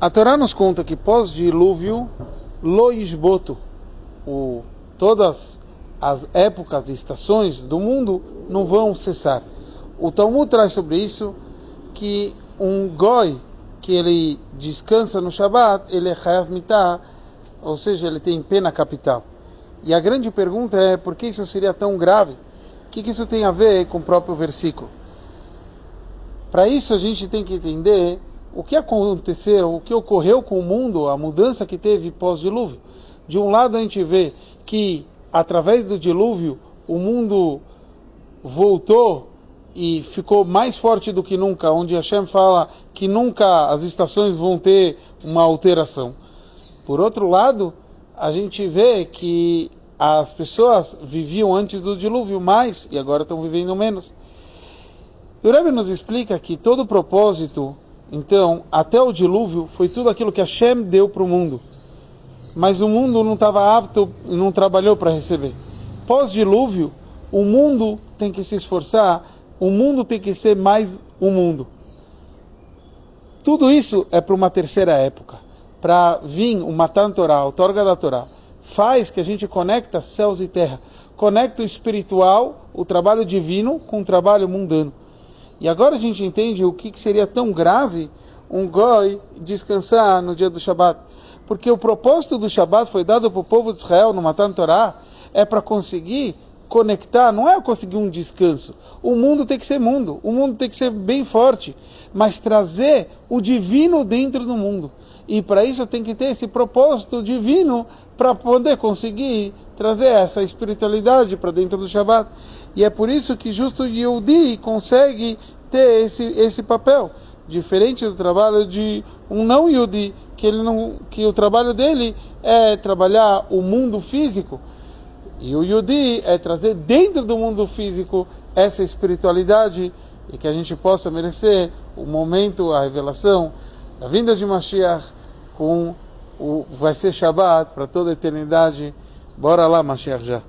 A Torá nos conta que pós-dilúvio, Loisboto, o, todas as épocas e estações do mundo não vão cessar. O Talmud traz sobre isso que um goi que ele descansa no Shabat, ele é chayav mitah, ou seja, ele tem pena capital. E a grande pergunta é por que isso seria tão grave? O que, que isso tem a ver com o próprio versículo? Para isso a gente tem que entender o que aconteceu, o que ocorreu com o mundo, a mudança que teve pós-dilúvio. De um lado a gente vê que através do dilúvio o mundo voltou e ficou mais forte do que nunca, onde Hashem fala que nunca as estações vão ter uma alteração. Por outro lado, a gente vê que as pessoas viviam antes do dilúvio mais e agora estão vivendo menos. E o Rebbe nos explica que todo o propósito, então, até o dilúvio, foi tudo aquilo que Hashem deu para o mundo. Mas o mundo não estava apto, não trabalhou para receber. Pós-dilúvio, o mundo tem que se esforçar, o mundo tem que ser mais o mundo. Tudo isso é para uma terceira época, para vir o Matan Torah, o Torga da Torá. Faz que a gente conecta céus e terra, conecta o espiritual, o trabalho divino, com o trabalho mundano. E agora a gente entende o que, seria tão grave um goi descansar no dia do Shabat. Porque o propósito do Shabat foi dado para o povo de Israel no Matan Torá é para conseguir conectar, não é conseguir um descanso. O mundo tem que ser mundo, o mundo tem que ser bem forte, mas trazer o divino dentro do mundo. E para isso tem que ter esse propósito divino para poder conseguir trazer essa espiritualidade para dentro do Shabat. E é por isso que justo Yehudi consegue ter esse, esse papel, diferente do trabalho de um não Yehudi, que, ele não, que o trabalho dele é trabalhar o mundo físico. E o Yudi é trazer dentro do mundo físico essa espiritualidade e que a gente possa merecer o momento, a revelação da vinda de Mashiach com o vai ser Shabbat para toda a eternidade. Bora lá, Mashiach já.